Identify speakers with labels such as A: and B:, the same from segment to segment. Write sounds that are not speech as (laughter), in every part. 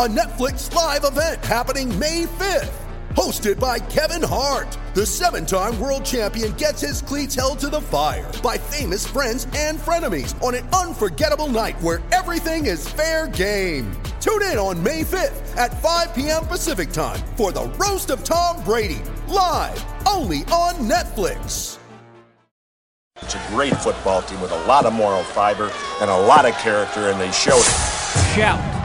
A: a Netflix live event happening May 5th. Hosted by Kevin Hart, the seven time world champion gets his cleats held to the fire by famous friends and frenemies on an unforgettable night where everything is fair game. Tune in on May 5th at 5 p.m. Pacific time for the Roast of Tom Brady, live only on Netflix.
B: It's a great football team with a lot of moral fiber and a lot of character, and they showed it.
C: Shout,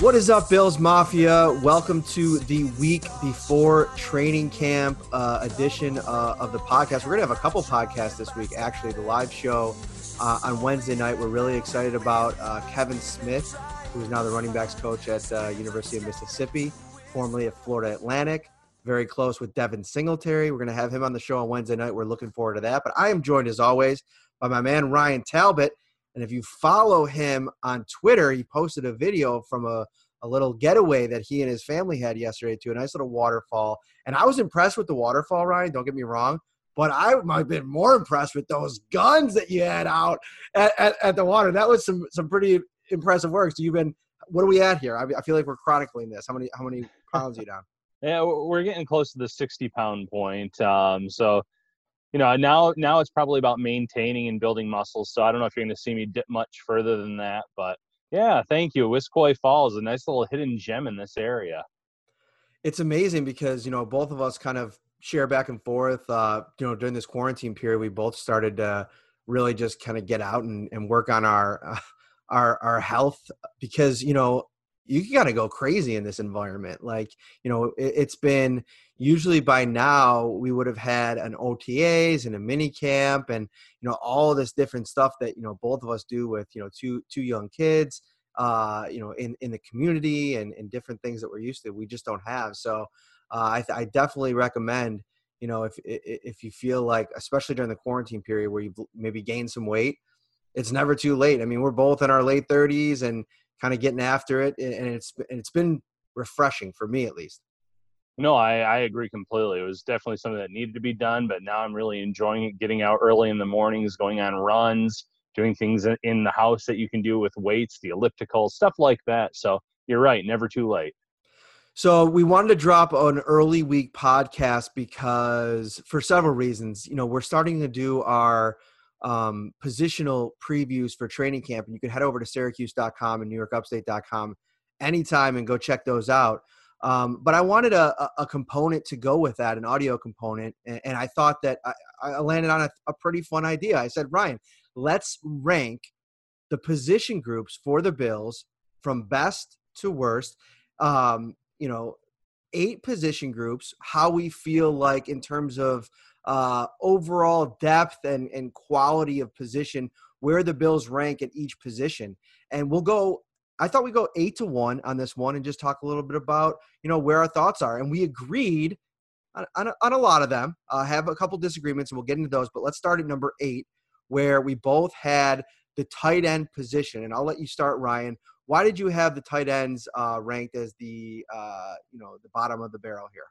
D: What is up, Bills Mafia? Welcome to the week before training camp uh, edition uh, of the podcast. We're going to have a couple podcasts this week, actually. The live show uh, on Wednesday night, we're really excited about uh, Kevin Smith, who is now the running backs coach at uh, University of Mississippi, formerly at Florida Atlantic. Very close with Devin Singletary. We're going to have him on the show on Wednesday night. We're looking forward to that. But I am joined, as always, by my man Ryan Talbot. And if you follow him on Twitter, he posted a video from a, a little getaway that he and his family had yesterday to a nice little waterfall. And I was impressed with the waterfall, Ryan. Don't get me wrong. But I might have been more impressed with those guns that you had out at, at, at the water. That was some some pretty impressive work. So you've been what are we at here? I, I feel like we're chronicling this. How many how many pounds you down? (laughs)
E: Yeah, we're getting close to the 60 pound point. Um, so you know, now now it's probably about maintaining and building muscles. So I don't know if you're going to see me dip much further than that, but yeah, thank you. Wiscoy Falls, a nice little hidden gem in this area.
D: It's amazing because you know both of us kind of share back and forth. Uh, you know, during this quarantine period, we both started to really just kind of get out and, and work on our uh, (laughs) our our health because you know you gotta go crazy in this environment. Like you know, it, it's been usually by now we would have had an OTAs and a mini camp and you know all this different stuff that you know both of us do with you know two two young kids uh you know in in the community and and different things that we're used to we just don't have so uh, I, I definitely recommend you know if if you feel like especially during the quarantine period where you've maybe gained some weight it's never too late i mean we're both in our late 30s and kind of getting after it and it's and it's been refreshing for me at least
E: no, I, I agree completely. It was definitely something that needed to be done, but now I'm really enjoying it. Getting out early in the mornings, going on runs, doing things in the house that you can do with weights, the elliptical, stuff like that. So you're right, never too late.
D: So we wanted to drop an early week podcast because for several reasons. You know, we're starting to do our um, positional previews for training camp, and you can head over to Syracuse.com and NewYorkUpstate.com anytime and go check those out. Um, but I wanted a, a, component to go with that, an audio component, and, and I thought that I, I landed on a, a, pretty fun idea. I said, Ryan, let's rank the position groups for the Bills from best to worst. Um, you know, eight position groups. How we feel like in terms of uh, overall depth and and quality of position, where the Bills rank at each position, and we'll go I thought we go eight to one on this one and just talk a little bit about you know where our thoughts are. And we agreed on, on, a, on a lot of them. Uh, have a couple disagreements, and we'll get into those. But let's start at number eight, where we both had the tight end position. And I'll let you start, Ryan. Why did you have the tight ends uh, ranked as the uh, you know the bottom of the barrel here?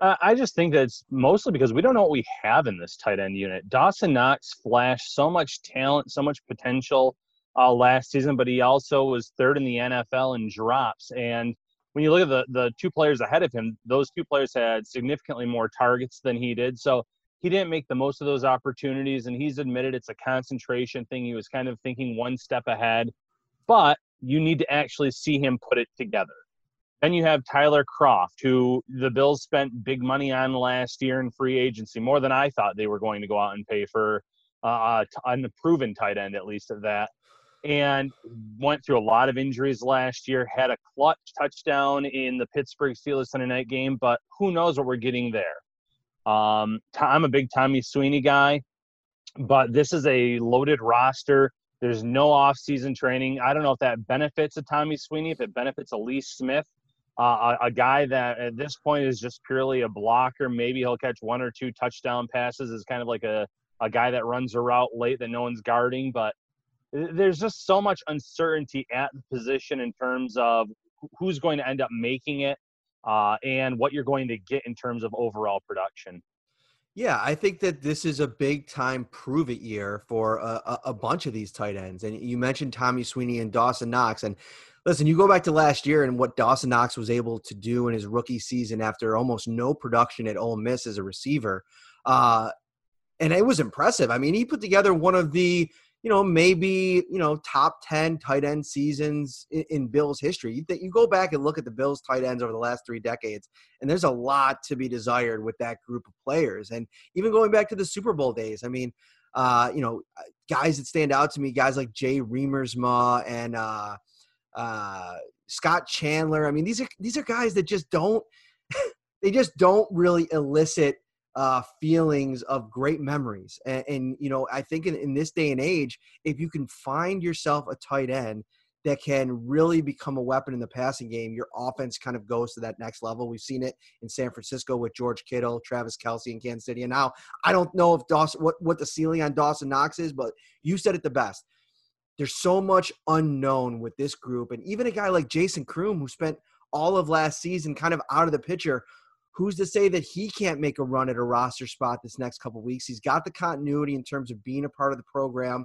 E: Uh, I just think that it's mostly because we don't know what we have in this tight end unit. Dawson Knox flashed so much talent, so much potential uh, last season, but he also was third in the NFL in drops. And when you look at the, the two players ahead of him, those two players had significantly more targets than he did. So he didn't make the most of those opportunities, and he's admitted it's a concentration thing. He was kind of thinking one step ahead, but you need to actually see him put it together. Then you have Tyler Kroft, who the Bills spent big money on last year in free agency, more than I thought they were going to go out and pay for uh, a proven tight end, at least of that. And went through a lot of injuries last year, had a clutch touchdown in the Pittsburgh Steelers Sunday night game, but who knows what we're getting there. Um, I'm a big Tommy Sweeney guy, but this is a loaded roster. There's no off-season training. I don't know if that benefits a Tommy Sweeney, if it benefits a Lee Smith, a, a, guy that at this point is just purely a blocker. Maybe he'll catch one or two touchdown passes. Is kind of like a a guy that runs a route late that no one's guarding. But there's just so much uncertainty at the position in terms of who's going to end up making it uh, and what you're going to get in terms of overall production.
D: Yeah, I think that this is a big time prove it year for a, a, bunch of these tight ends. And you mentioned Tommy Sweeney and Dawson Knox. And listen, you go back to last year and what Dawson Knox was able to do in his rookie season after almost no production at Ole Miss as a receiver. Uh, and it was impressive. I mean, he put together one of the you know, maybe, you know, top 10 tight end seasons in, in Bills history. You, you go back and look at the Bills tight ends over the last three decades, and there's a lot to be desired with that group of players. And even going back to the Super Bowl days, I mean, uh, you know, guys that stand out to me, guys like Jay Riemersma and uh, uh, Scott Chandler. I mean, these are these are guys that just don't (laughs) they just don't really elicit uh, feelings of great memories. And, and you know, I think in, in, this day and age, if you can find yourself a tight end that can really become a weapon in the passing game, your offense kind of goes to that next level. We've seen it in San Francisco with George Kittle, Travis Kelce in Kansas City. And now I don't know if Dawson, what, what the ceiling on Dawson Knox is, but you said it the best. There's so much unknown with this group. And even a guy like Jason Croom, who spent all of last season kind of out of the picture, who's to say that he can't make a run at a roster spot this next couple weeks? He's got the continuity in terms of being a part of the program.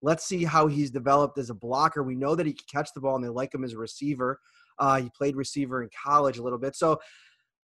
D: Let's see how he's developed as a blocker. We know that he can catch the ball, and they like him as a receiver. Uh, he played receiver in college a little bit, so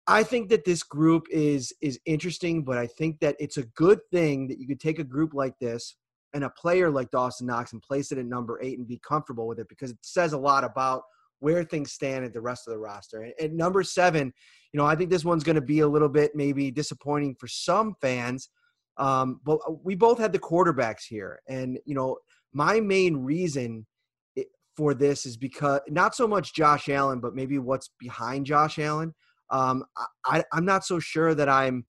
D: I think that this group is is interesting. But I think that it's a good thing that you could take a group like this and a player like Dawson Knox and place it at number eight and be comfortable with it because it says a lot about where things stand at the rest of the roster. And at number seven, you know, I think this one's going to be a little bit maybe disappointing for some fans. Um, but we both had the quarterbacks here, and you know, my main reason for this is because not so much Josh Allen, but maybe what's behind Josh Allen. Um, I, I'm not so sure that I'm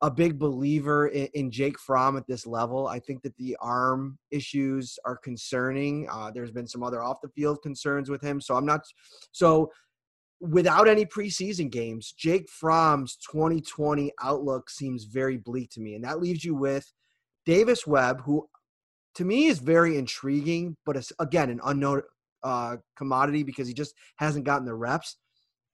D: a big believer in, in, Jake Fromm at this level. I think that the arm issues are concerning. Uh, there's been some other off the field concerns with him, so I'm not. So without any preseason games, Jake Fromm's 2020 outlook seems very bleak to me, and that leaves you with Davis Webb, who to me is very intriguing, but again an unknown uh, commodity because he just hasn't gotten the reps.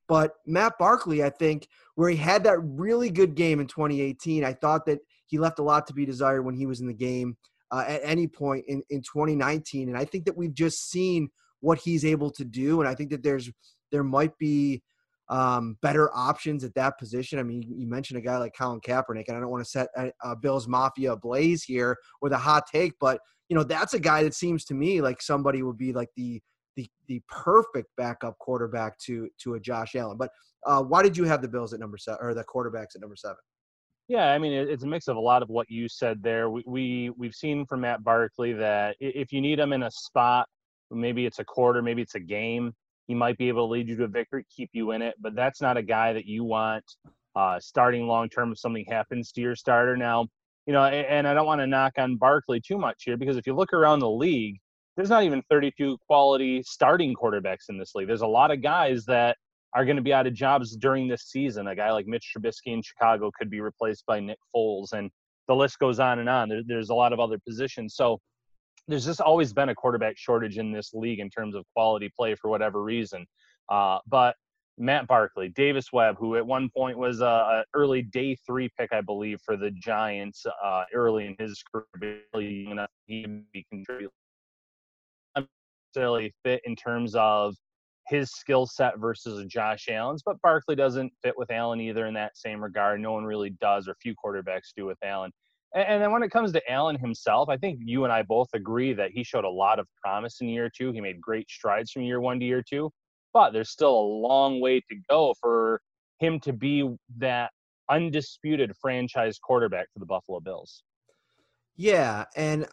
D: But Matt Barkley, I think, where he had that really good game in 2018, I thought that he left a lot to be desired when he was in the game uh, at any point in, in 2019. And I think that we've just seen what he's able to do. And I think that there's there might be um, better options at that position. I mean, you mentioned a guy like Colin Kaepernick, and I don't want to set Bills Mafia ablaze here with a hot take, but you know that's a guy that seems to me like somebody would be like the the the perfect backup quarterback to to a Josh Allen. But uh, why did you have the Bills at number seven or the quarterbacks at number seven?
E: Yeah, I mean it's a mix of a lot of what you said there. We, we we've seen from Matt Barkley that if you need him in a spot, maybe it's a quarter, maybe it's a game, he might be able to lead you to a victory, keep you in it. But that's not a guy that you want uh, starting long term if something happens to your starter. Now, you know, and I don't want to knock on Barkley too much here because if you look around the league, there's not even 32 quality starting quarterbacks in this league. There's a lot of guys that are going to be out of jobs during this season. A guy like Mitch Trubisky in Chicago could be replaced by Nick Foles, and the list goes on and on. There, there's a lot of other positions. So there's just always been a quarterback shortage in this league in terms of quality play for whatever reason. Uh, but Matt Barkley, Davis Webb, who at one point was a, early day three pick, I believe, for the Giants uh, early in his career, really enough he be contributing necessarily fit in terms of his skill set versus Josh Allen's, but Barkley doesn't fit with Allen either in that same regard. No one really does, or few quarterbacks do with Allen. And, and then when it comes to Allen himself, I think you and I both agree that he showed a lot of promise in year two. He made great strides from year one to year two, but there's still a long way to go for him to be that undisputed franchise quarterback for the Buffalo Bills.
D: Yeah, and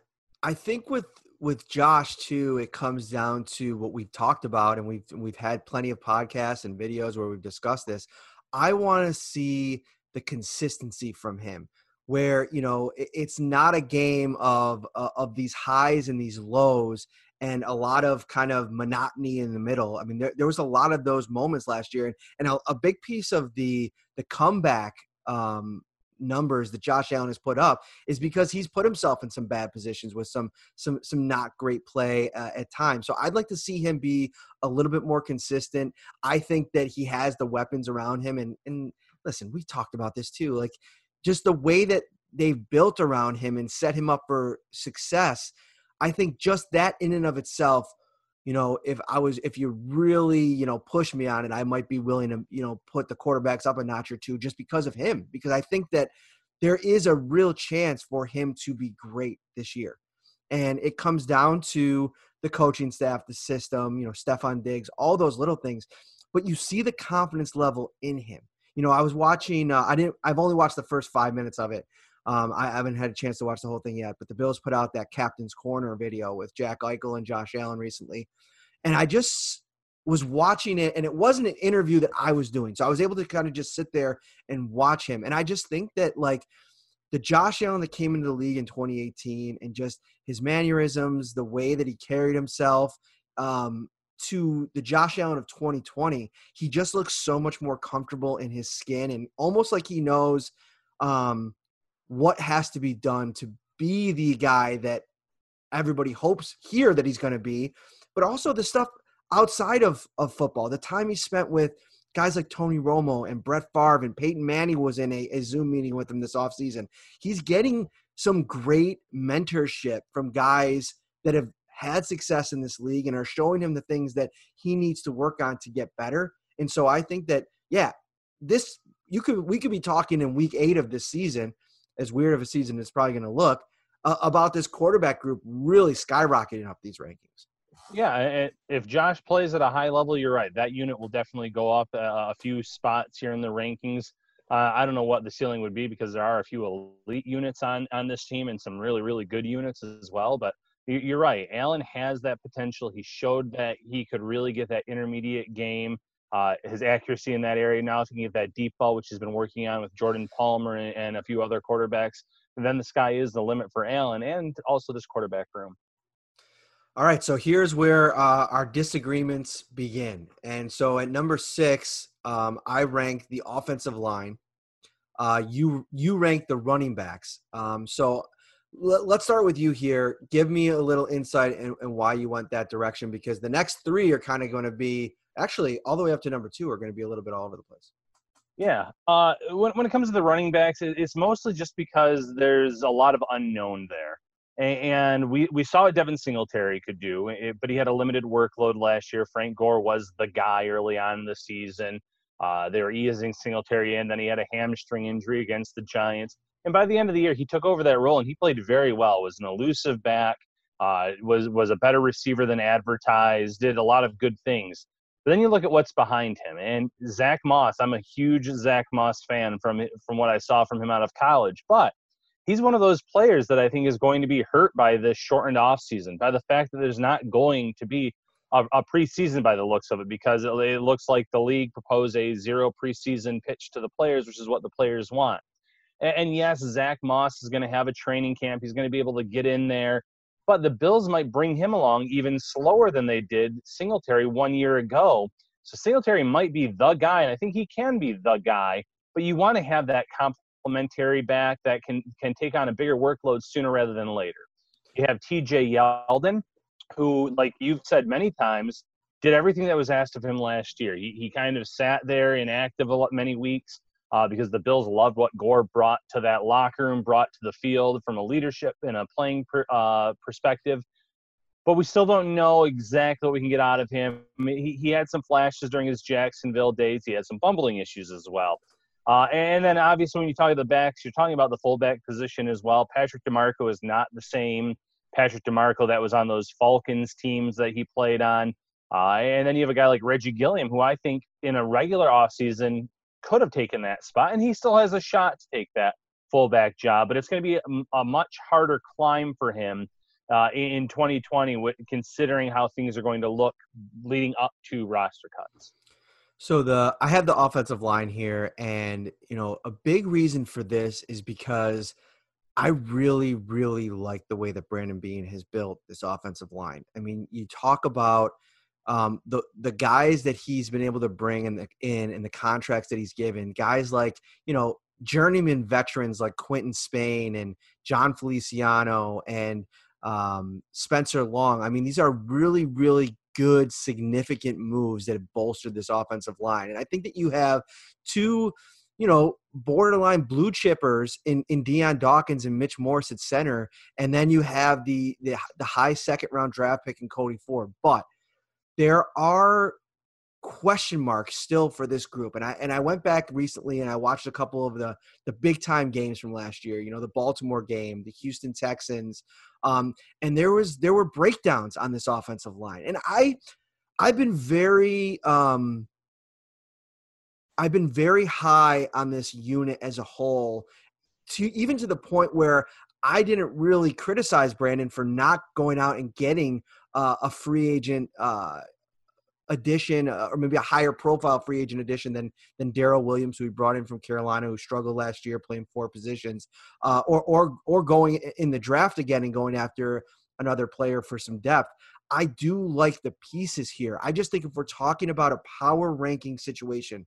D: I think with with Josh too, it comes down to what we've talked about, and we've we've had plenty of podcasts and videos where we've discussed this. I want to see the consistency from him, where you know it's not a game of uh, of these highs and these lows, and a lot of kind of monotony in the middle. I mean, there, there was a lot of those moments last year, and, and a, a big piece of the the comeback um, numbers that Josh Allen has put up is because he's put himself in some bad positions with some some some not great play uh, at times. So I'd like to see him be a little bit more consistent. I think that he has the weapons around him and and listen, we talked about this too. Like just the way that they've built around him and set him up for success. I think just that in and of itself you know, if I was, if you really, you know, push me on it, I might be willing to, you know, put the quarterbacks up a notch or two just because of him. Because I think that there is a real chance for him to be great this year. And it comes down to the coaching staff, the system, you know, Stefon Diggs, all those little things. But you see the confidence level in him. You know, I was watching, uh, I didn't, I've only watched the first five minutes of it. Um, I haven't had a chance to watch the whole thing yet, but the Bills put out that Captain's Corner video with Jack Eichel and Josh Allen recently. And I just was watching it, and it wasn't an interview that I was doing. So I was able to kind of just sit there and watch him. And I just think that, like, the Josh Allen that came into the league in 2018 and just his mannerisms, the way that he carried himself, um, to the Josh Allen of 2020, he just looks so much more comfortable in his skin and almost like he knows um, what has to be done to be the guy that everybody hopes here that he's going to be, but also the stuff outside of, of football, the time he spent with guys like Tony Romo and Brett Favre and Peyton Manning was in a, a Zoom meeting with him this offseason. He's getting some great mentorship from guys that have had success in this league and are showing him the things that he needs to work on to get better. And so I think that, yeah, this you could we could be talking in week eight of this season as weird of a season it's probably going to look, uh, about this quarterback group really skyrocketing up these rankings.
E: Yeah, if Josh plays at a high level, you're right. That unit will definitely go up a, few spots here in the rankings. Uh, I don't know what the ceiling would be because there are a few elite units on on this team and some really really good units as well. But you're right. Allen has that potential. He showed that he could really get that intermediate game uh, his accuracy in that area. Now if he can get that deep ball, which he's been working on with Jordan Palmer and, and a few other quarterbacks. Then the sky is the limit for Allen and also this quarterback room.
D: All right, so here's where uh, our disagreements begin. And so at number six, um, I rank the offensive line. Uh, you you rank the running backs. Um, so let, us start with you here. Give me a little insight and in, in why you went that direction because the next three are kind of going to be actually all the way up to number two are going to be a little bit all over the place.
E: Yeah. Uh, when, when it comes to the running backs, it's mostly just because there's a lot of unknown there. And we, we saw what Devin Singletary could do, but he had a limited workload last year. Frank Gore was the guy early on in the season. Uh, they were easing Singletary in. Then he had a hamstring injury against the Giants. And by the end of the year, he took over that role and he played very well. Was an elusive back, uh, was was a better receiver than advertised. Did a lot of good things. But then you look at what's behind him, and Zach Moss. I'm a huge Zach Moss fan from from what I saw from him out of college, but he's one of those players that I think is going to be hurt by this shortened off season, by the fact that there's not going to be a, a preseason by the looks of it, because it, it looks like the league proposed a zero preseason pitch to the players, which is what the players want. And yes, Zach Moss is going to have a training camp. He's going to be able to get in there but the Bills might bring him along even slower than they did Singletary one year ago. So Singletary might be the guy, and I think he can be the guy. But you want to have that complementary back that can can take on a bigger workload sooner rather than later. You have T.J. Yeldon, who, like you've said many times, did everything that was asked of him last year. He he kind of sat there inactive a lot many weeks uh, because the Bills loved what Gore brought to that locker room, brought to the field from a leadership and a playing per, uh, perspective. but we still don't know exactly what we can get out of him. I mean, he, he had some flashes during his Jacksonville days. He had some fumbling issues as well. Uh, and then obviously when you talk about the backs, you're talking about the fullback position as well. Patrick DiMarco is not the same Patrick DiMarco that was on those Falcons teams that he played on. Uh, and then you have a guy like Reggie Gilliam, who I think in a regular offseason could have taken that spot, and he still has a shot to take that fullback job. But it's going to be a, a, much harder climb for him uh, in 2020, considering how things are going to look leading up to roster cuts.
D: So the I have the offensive line here, and you know a big reason for this is because I really, really like the way that Brandon Beane has built this offensive line. I mean, you talk about um, the the guys that he's been able to bring in the in and the contracts that he's given, guys like you know journeyman veterans like Quinton Spain and Jon Feliciano and um, Spencer Long. I mean, these are really, really good, significant moves that have bolstered this offensive line. And I think that you have two, you know, borderline blue chippers in, in Dion Dawkins and Mitch Morse at center. And then you have the, the, the high second round draft pick in Cody Ford. But there are question marks still for this group. And I and I went back recently and I watched a couple of the the big time games from last year. You know, the Baltimore game, the Houston Texans, um, and there was there were breakdowns on this offensive line. And I I've been very um, I've been very high on this unit as a whole, to even to the point where I didn't really criticize Brandon for not going out and getting uh, a free agent uh, addition, uh, or maybe a higher profile free agent addition than than Daryl Williams, who we brought in from Carolina, who struggled last year playing four positions, uh, or or or going in the draft again and going after another player for some depth. I do like the pieces here. I just think if we're talking about a power ranking situation,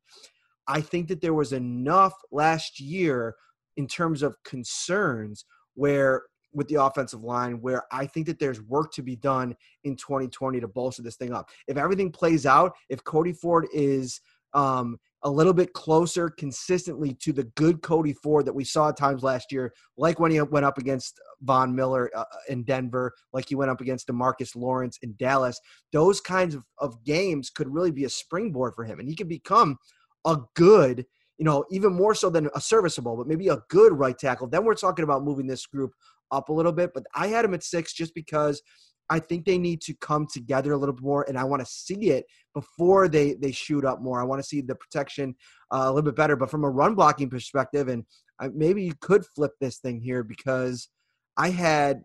D: I think that there was enough last year in terms of concerns where with the offensive line where I think that there's work to be done in 2020 to bolster this thing up. If everything plays out, if Cody Ford is um, a little bit closer consistently to the good Cody Ford that we saw at times last year, like when he went up against Von Miller uh, in Denver, like he went up against Demarcus Lawrence in Dallas, those kinds of, of games could really be a springboard for him. And he could become a good you know, even more so than a serviceable, but maybe a good right tackle. Then we're talking about moving this group up a little bit, but I had him at six just because I think they need to come together a little bit more, and I want to see it before they they shoot up more. I want to see the protection uh, a little bit better. But from a run blocking perspective, and I, maybe you could flip this thing here because I had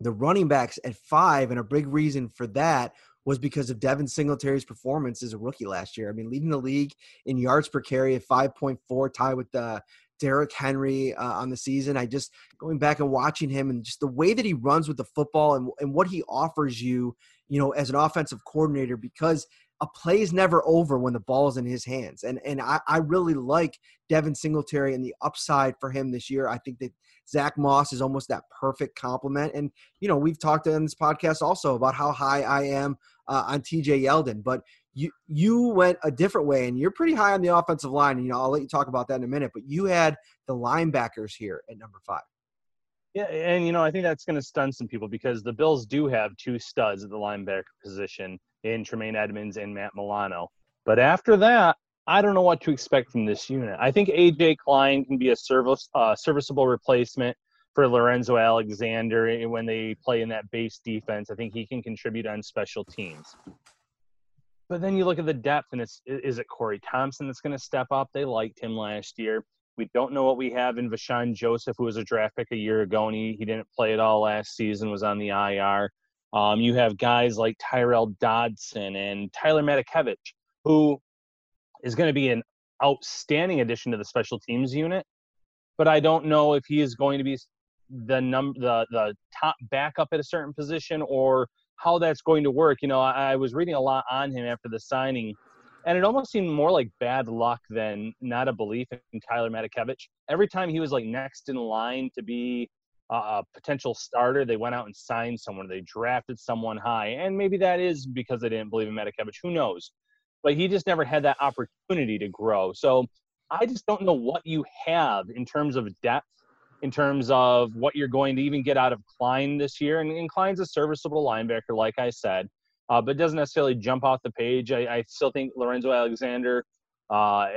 D: the running backs at five, and a big reason for that was because of Devin Singletary's performance as a rookie last year. I mean, leading the league in yards per carry at 5.4, tied with the Derrick Henry uh, on the season. I just going back and watching him and just the way that he runs with the football and, and what he offers you, you know, as an offensive coordinator because a play is never over when the ball is in his hands. And and I, I really like Devin Singletary and the upside for him this year. I think that Zach Moss is almost that perfect complement. And, you know, we've talked on this podcast also about how high I am uh, on TJ Yeldon, but you you went a different way and you're pretty high on the offensive line. And, you know, I'll let you talk about that in a minute, but you had the linebackers here at number five.
E: Yeah, and you know, I think that's going to stun some people because the Bills do have two studs at the linebacker position in Tremaine Edmunds and Matt Milano. But after that, I don't know what to expect from this unit. I think AJ Klein can be a service uh, serviceable replacement for Lorenzo Alexander when they play in that base defense. I think he can contribute on special teams. But then you look at the depth, and it's is it Corey Thompson that's going to step up? They liked him last year. We don't know what we have in Vosean Joseph, who was a draft pick a year ago, and he, he didn't play at all last season, was on the IR. Um, you have guys like Tyrel Dodson and Tyler Matakevich, who is going to be an outstanding addition to the special teams unit. But I don't know if he is going to be the num the the top backup at a certain position or how that's going to work. You know, I, I was reading a lot on him after the signing, and it almost seemed more like bad luck than not a belief in Tyler Matakevich. Every time he was like next in line to be a potential starter, they went out and signed someone. They drafted someone high, and maybe that is because they didn't believe in Matakevich. Who knows? But he just never had that opportunity to grow. So I just don't know what you have in terms of depth in terms of what you're going to even get out of Klein this year. And, and Klein's a serviceable linebacker, like I said, uh, but doesn't necessarily jump off the page. I, I still think Lorenzo Alexander, uh,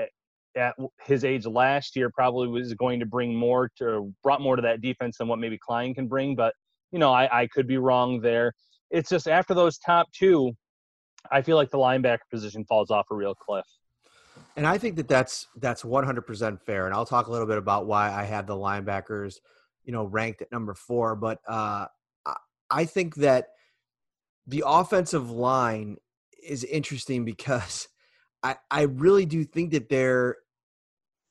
E: at his age last year, probably was going to bring more to brought more to that defense than what maybe Klein can bring. But you know, I, I could be wrong there. It's just after those top two, I feel like the linebacker position falls off a real cliff.
D: And I think that that's that's 100% fair. And I'll talk a little bit about why I had the linebackers, you know, ranked at number four. But uh, I think that the offensive line is interesting because (laughs) I I really do think that they're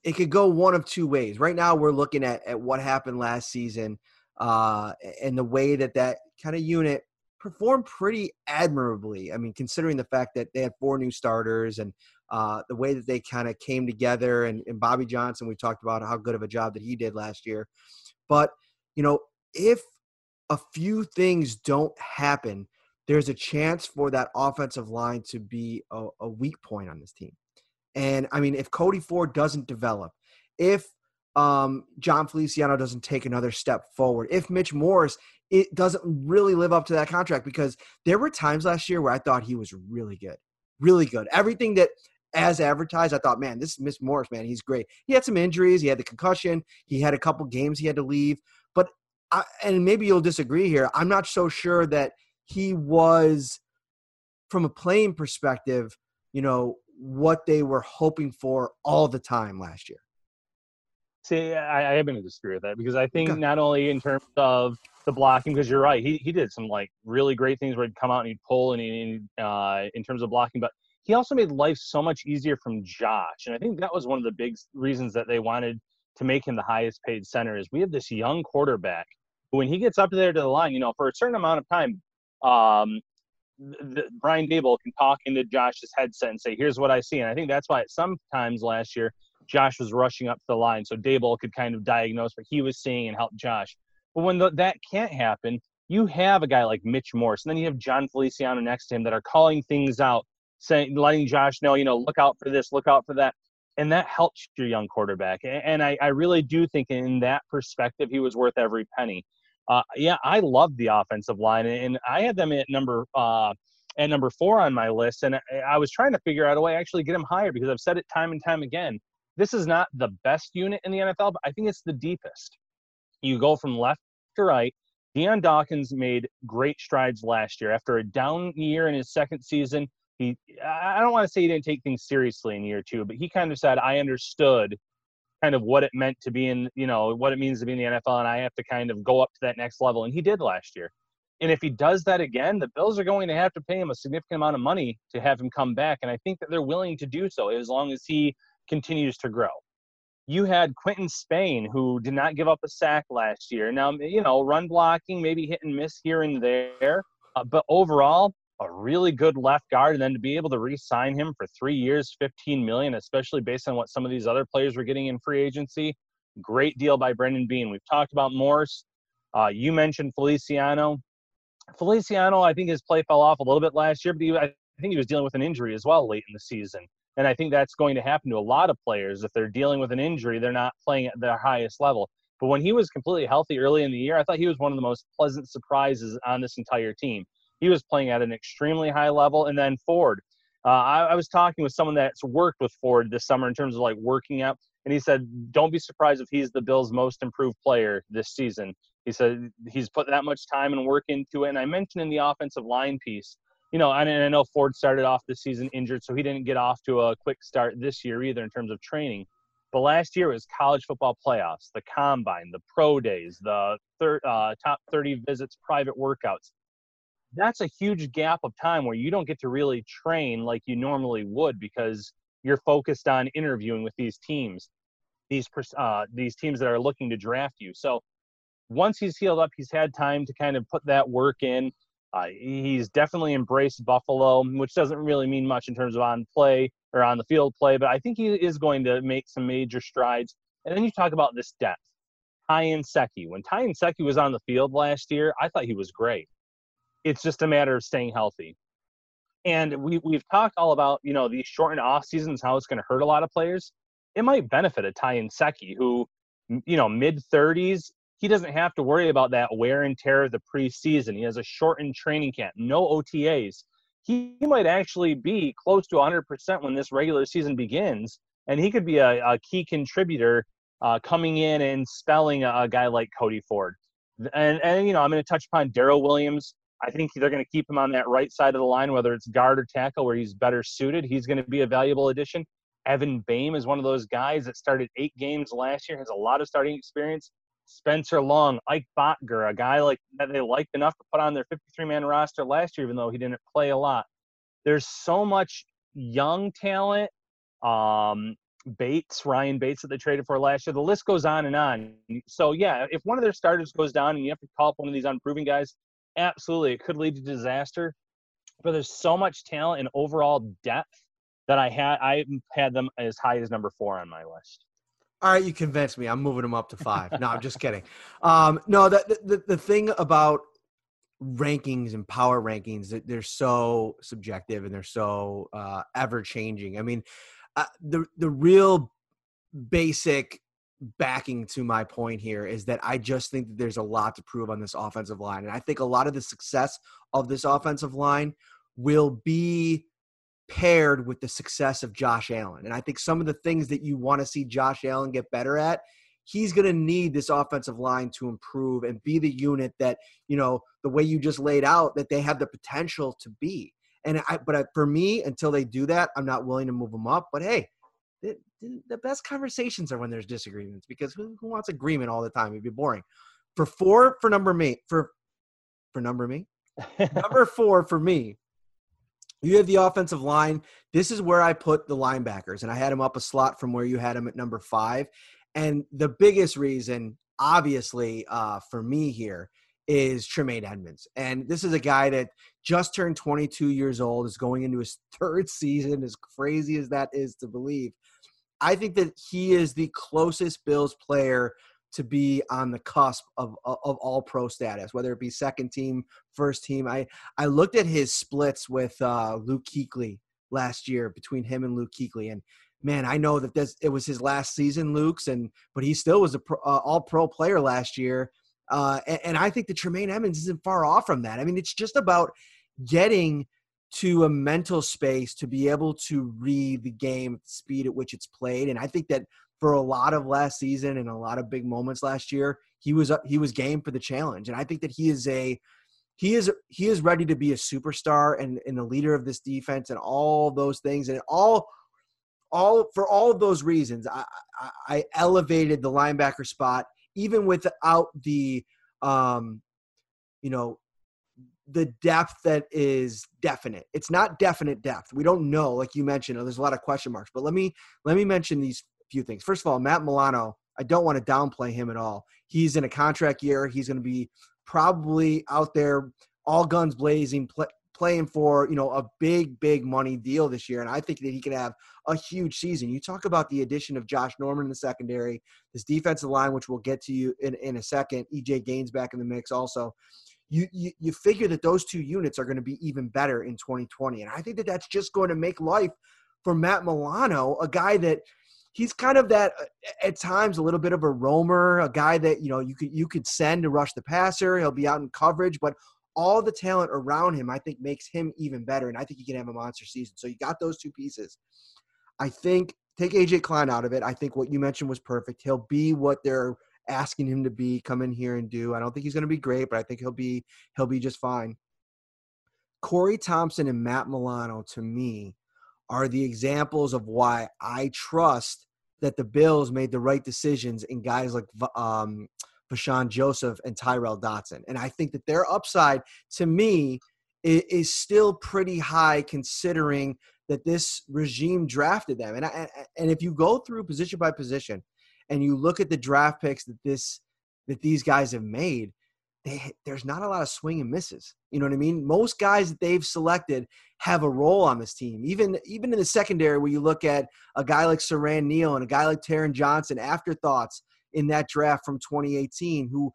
D: it could go one of two ways. Right now, we're looking at at what happened last season uh, and the way that that kind of unit performed pretty admirably. I mean, considering the fact that they had four new starters and uh, the way that they kind of came together, and, and Bobby Johnson, we talked about how good of a job that he did last year. But you know, if a few things don't happen, there's a chance for that offensive line to be a, a weak point on this team. And I mean, if Cody Ford doesn't develop, if um, Jon Feliciano doesn't take another step forward, if Mitch Morse it doesn't really live up to that contract, because there were times last year where I thought he was really good, really good. Everything that as advertised, I thought, man, this is Mitch Morse, man, he's great. He had some injuries, he had the concussion, he had a couple games he had to leave, but I, and maybe you'll disagree here. I'm not so sure that he was, from a playing perspective, you know, what they were hoping for all the time last year.
E: See, I, I going to disagree with that because I think okay. not only in terms of the blocking, because you're right, he, he did some like really great things where he'd come out and he'd pull and he, uh, in terms of blocking, but he also made life so much easier from Josh. And I think that was one of the big reasons that they wanted to make him the highest paid center is we have this young quarterback who, when he gets up there to the line, you know, for a certain amount of time, um, the, Brian Daboll can talk into Josh's headset and say, "Here's what I see." And I think that's why sometimes last year Josh was rushing up the line, so Dable could kind of diagnose what he was seeing and help Josh. But when the, that can't happen, you have a guy like Mitch Morse, and then you have Jon Feliciano next to him that are calling things out, saying, letting Josh know, you know, look out for this, look out for that, and that helps your young quarterback. And I, I really do think, in that perspective, he was worth every penny. Uh, yeah, I love the offensive line, and I had them at number uh, at number four on my list, and I was trying to figure out a way actually get them higher because I've said it time and time again. This is not the best unit in the NFL, but I think it's the deepest. You go from left to right. Dion Dawkins made great strides last year. After a down year in his second season, he I don't want to say he didn't take things seriously in year two, but he kind of said, I understood kind of what it meant to be in, you know, what it means to be in the NFL, and I have to kind of go up to that next level. And he did last year. And if he does that again, the Bills are going to have to pay him a significant amount of money to have him come back. And I think that they're willing to do so as long as he continues to grow. You had Quinton Spain, who did not give up a sack last year. Now, you know, run blocking, maybe hit and miss here and there. Uh, but overall, a really good left guard, and then to be able to re-sign him for three years, 15 million, especially based on what some of these other players were getting in free agency. Great deal by Brandon Beane. We've talked about Morse. Uh, you mentioned Feliciano. Feliciano, I think his play fell off a little bit last year, but he, I think he was dealing with an injury as well late in the season. And I think that's going to happen to a lot of players. If they're dealing with an injury, they're not playing at their highest level. But when he was completely healthy early in the year, I thought he was one of the most pleasant surprises on this entire team he was playing at an extremely high level. And then Ford, uh, I, I, was talking with someone that's worked with Ford this summer in terms of like working out, and he said, "Don't be surprised if he's the Bills' most improved player this season." He said he's put that much time and work into it. And I mentioned in the offensive line piece, you know, and I know Ford started off the season injured, so he didn't get off to a quick start this year either in terms of training. But last year was college football playoffs, the combine, the pro days, the thir- uh, top 30 visits, private workouts that's a huge gap of time where you don't get to really train like you normally would because you're focused on interviewing with these teams, these uh, these teams that are looking to draft you. So once he's healed up, he's had time to kind of put that work in. Uh, he's definitely embraced Buffalo, which doesn't really mean much in terms of on play or on the field play, but I think he is going to make some major strides. And then you talk about this depth. Ty Nsekhe. When Ty Nsekhe was on the field last year, I thought he was great. It's just a matter of staying healthy. And we, we've talked all about, you know, these shortened off seasons, how it's going to hurt a lot of players. It might benefit a Ty Nsekhe who you know, mid 30s, he doesn't have to worry about that wear and tear of the preseason. He has a shortened training camp, no OTAs. He, he might actually be close to 100% when this regular season begins, and he could be a, a key contributor uh, coming in and spelling a, a, guy like Cody Ford. And, and you know, I'm going to touch upon Daryl Williams. I think they're going to keep him on that right side of the line, whether it's guard or tackle, where he's better suited. He's going to be a valuable addition. Evan Boehm is one of those guys that started eight games last year, has a lot of starting experience. Spencer Long, Ike Boettger, a guy like that they liked enough to put on their 53 man roster last year, even though he didn't play a lot. There's so much young talent. Um, Bates, Ryan Bates that they traded for last year. The list goes on and on. So yeah, if one of their starters goes down and you have to call up one of these unproven guys, absolutely, it could lead to disaster. But there's so much talent and overall depth that I had. I had them as high as number four on my list.
D: All right, you convinced me. I'm moving them up to five. No, I'm just kidding. Um, no, the, the the thing about rankings and power rankings that they're so subjective and they're so uh, ever changing. I mean, uh, the the real basic backing to my point here is that I just think that there's a lot to prove on this offensive line, and I think a lot of the success of this offensive line will be paired with the success of Josh Allen. And I think some of the things that you want to see Josh Allen get better at, he's going to need this offensive line to improve and be the unit that, you know, the way you just laid out that they have the potential to be. And I, but for me, until they do that, I'm not willing to move them up. But hey, the, best conversations are when there's disagreements because who, who wants agreement all the time? It'd be boring. For four, for number me, for for number me, (laughs) number four for me, you have the offensive line. This is where I put the linebackers, and I had him up a slot from where you had him at number five. And the biggest reason, obviously, uh, for me here is Tremaine Edmunds. And this is a guy that just turned 22 years old, is going into his (laughs) third season, as crazy as that is to believe. I think that he is the closest Bills player to be on the cusp of, of all pro status, whether it be second team, first team. I, I looked at his splits with uh, Luke Kuechly last year between him and Luke Kuechly. And man, I know that this, it was his last season, Luke's, and but he still was a pro, uh, all pro player last year. Uh, and, and I think that Tremaine Edmunds isn't far off from that. I mean, it's just about getting to a mental space to be able to read the game the speed at which it's played. And I think that for a lot of last season and a lot of big moments last year, he was he was game for the challenge, and I think that he is a he is he is ready to be a superstar and, and the leader of this defense and all those things and all all for all of those reasons I, I, I elevated the linebacker spot even without the um you know the depth that is definite it's not definite depth we don't know like you mentioned there's a lot of question marks but let me let me mention these few things. First of all, Matt Milano, I don't want to downplay him at all. He's in a contract year. He's going to be probably out there all guns blazing, play, playing for you know a big, big money deal this year. And I think that he can have a huge season. You talk about the addition of Josh Norman in the secondary, this defensive line, which we'll get to you in, in a second. EJ Gaines back in the mix also. You, you, you figure that those two units are going to be even better in 2020. And I think that that's just going to make life for Matt Milano, a guy that – he's kind of that at times a little bit of a roamer, a guy that you know you could you could send to rush the passer. He'll be out in coverage, but all the talent around him, I think, makes him even better. And I think he can have a monster season. So you got those two pieces. I think take AJ Klein out of it. I think what you mentioned was perfect. He'll be what they're asking him to be, come in here and do. I don't think he's going to be great, but I think he'll be he'll be just fine. Corey Thompson and Matt Milano, to me, are the examples of why I trust that the Bills made the right decisions in guys like um, Vosean Joseph and Tyrel Dodson, And I think that their upside, to me, is, is still pretty high considering that this regime drafted them. And I, and if you go through position by position and you look at the draft picks that this that these guys have made, they, there's not a lot of swing and misses. You know what I mean? Most guys that they've selected have a role on this team. Even even in the secondary, where you look at a guy like Siran Neal and a guy like Taron Johnson, afterthoughts in that draft from 2018, who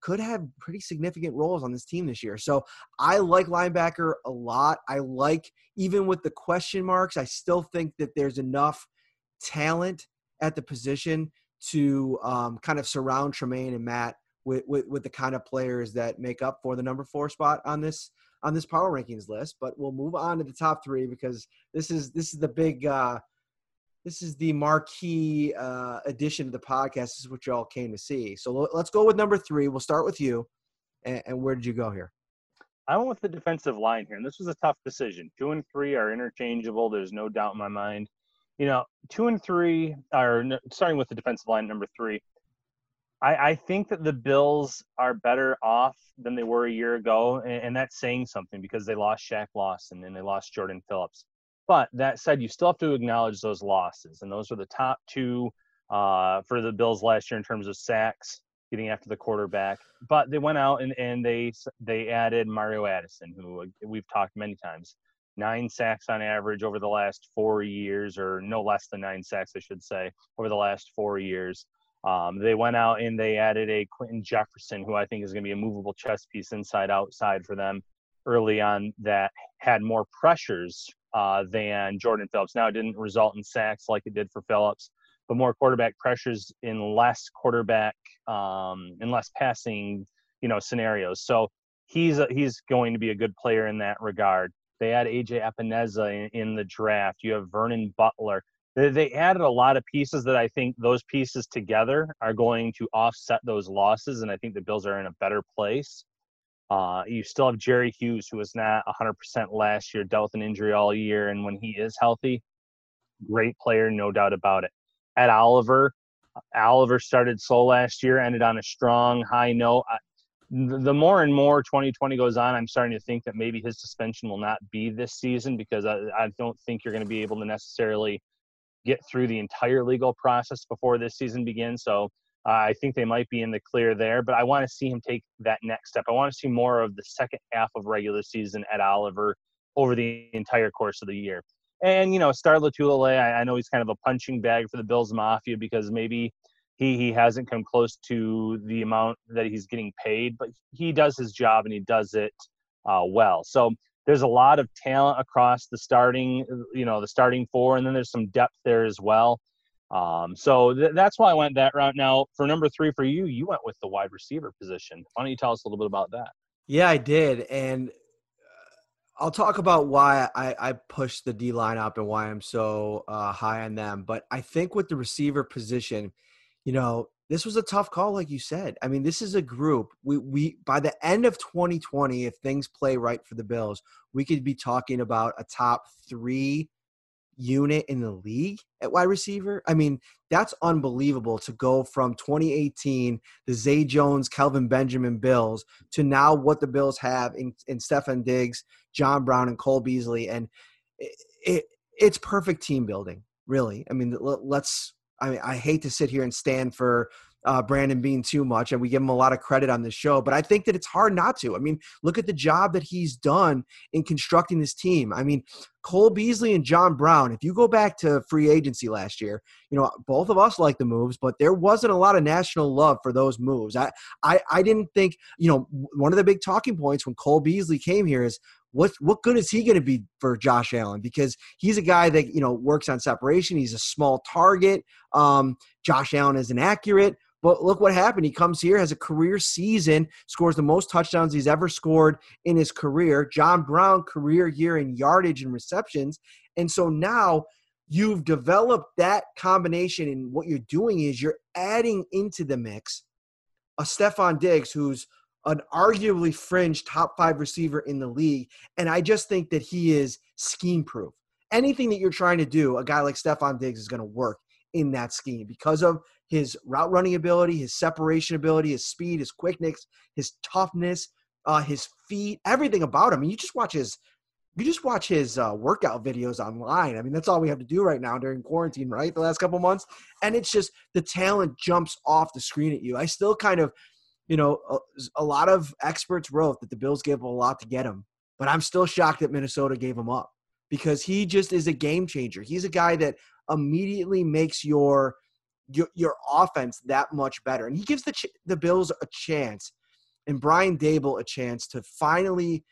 D: could have pretty significant roles on this team this year. So I like linebacker a lot. I like even with the question marks, I still think that there's enough talent at the position to um, kind of surround Tremaine and Matt with, with, with the kind of players that make up for the number four spot on this on this power rankings list. But we'll move on to the top three because this is this is the big uh, this is the marquee uh, addition to the podcast. This is what y'all came to see. So let's go with number three. We'll start with you. And, and where did you go here?
E: I went with the defensive line here, and this was a tough decision. Two and three are interchangeable. There's no doubt in my mind you know, two and three are starting with the defensive line number three. I, I think that the Bills are better off than they were a year ago, and, and that's saying something because they lost Shaq Lawson and they lost Jordan Phillips. But that said, you still have to acknowledge those losses, and those were the top two uh, for the Bills last year in terms of sacks, getting after the quarterback. But they went out and, and they they added Mario Addison, who we've talked many times nine sacks on average over the last four years, or no less than nine sacks, I should say, over the last four years. Um, they went out and they added a Quinton Jefferson, who I think is going to be a movable chess piece inside outside for them early on that had more pressures uh, than Jordan Phillips. Now, it didn't result in sacks like it did for Phillips, but more quarterback pressures in less quarterback, um, in less passing, you know, scenarios. So he's a, he's going to be a good player in that regard. They had AJ Epenesa in, in the draft. You have Vernon Butler. They, they added a lot of pieces that I think those pieces together are going to offset those losses, and I think the Bills are in a better place. Uh, you still have Jerry Hughes, who was not 100% last year, dealt with an injury all year, and when he is healthy, great player, no doubt about it. Ed Oliver, Oliver started slow last year, ended on a strong high note the more and more 2020 goes on, I'm starting to think that maybe his suspension will not be this season because I, I don't think you're going to be able to necessarily get through the entire legal process before this season begins. So uh, I think they might be in the clear there, but I want to see him take that next step. I want to see more of the second half of regular season Ed Oliver over the entire course of the year. And, you know, Star Lotulelei, I, I know he's kind of a punching bag for the Bills Mafia because maybe he he hasn't come close to the amount that he's getting paid, but he does his job and he does it uh, well. So there's a lot of talent across the starting, you know, the starting four, and then there's some depth there as well. Um, so th- that's why I went that route. Now, for number three for you, you went with the wide receiver position. Why don't you tell us a little bit about that?
D: Yeah, I did, and uh, I'll talk about why I, I pushed the D line up and why I'm so uh, high on them. But I think with the receiver position, you know, this was a tough call, like you said. I mean, this is a group. We we by the end of 2020, if things play right for the Bills, we could be talking about a top three unit in the league at wide receiver. I mean, that's unbelievable to go from 2018, the Zay Jones, Kelvin Benjamin Bills, to now what the Bills have in, in Stefon Diggs, John Brown, and Cole Beasley. And it, it, it's perfect team building, really. I mean, let's I mean, I hate to sit here and stand for uh, Brandon Beane too much, and we give him a lot of credit on this show, but I think that it's hard not to. I mean, look at the job that he's done in constructing this team. I mean, Cole Beasley and John Brown, if you go back to free agency last year, you know, both of us like the moves, but there wasn't a lot of national love for those moves. I, I, I didn't think, you know, one of the big talking points when Cole Beasley came here is what what good is he going to be for Josh Allen? Because he's a guy that you know works on separation. He's a small target. Um, Josh Allen is inaccurate. But look what happened. He comes here, has a career season, scores the most touchdowns he's ever scored in his career. John Brown, career year in yardage and receptions. And so now you've developed that combination. And what you're doing is you're adding into the mix a Stefon Diggs who's an arguably fringe top five receiver in the league. And I just think that he is scheme proof. Anything that you're trying to do, a guy like Stefon Diggs is going to work in that scheme because of his route running ability, his separation ability, his speed, his quickness, his toughness, uh, his feet, everything about him. I mean, you just watch his you just watch his uh, workout videos online. I mean, that's all we have to do right now during quarantine, right? The last couple months, and it's just the talent jumps off the screen at you. I still kind of you know, a, a, lot of experts wrote that the Bills gave a lot to get him, but I'm still shocked that Minnesota gave him up because he just is a game changer. He's a guy that immediately makes your your, your offense that much better, and he gives the the Bills a chance and Brian Daboll a chance to finally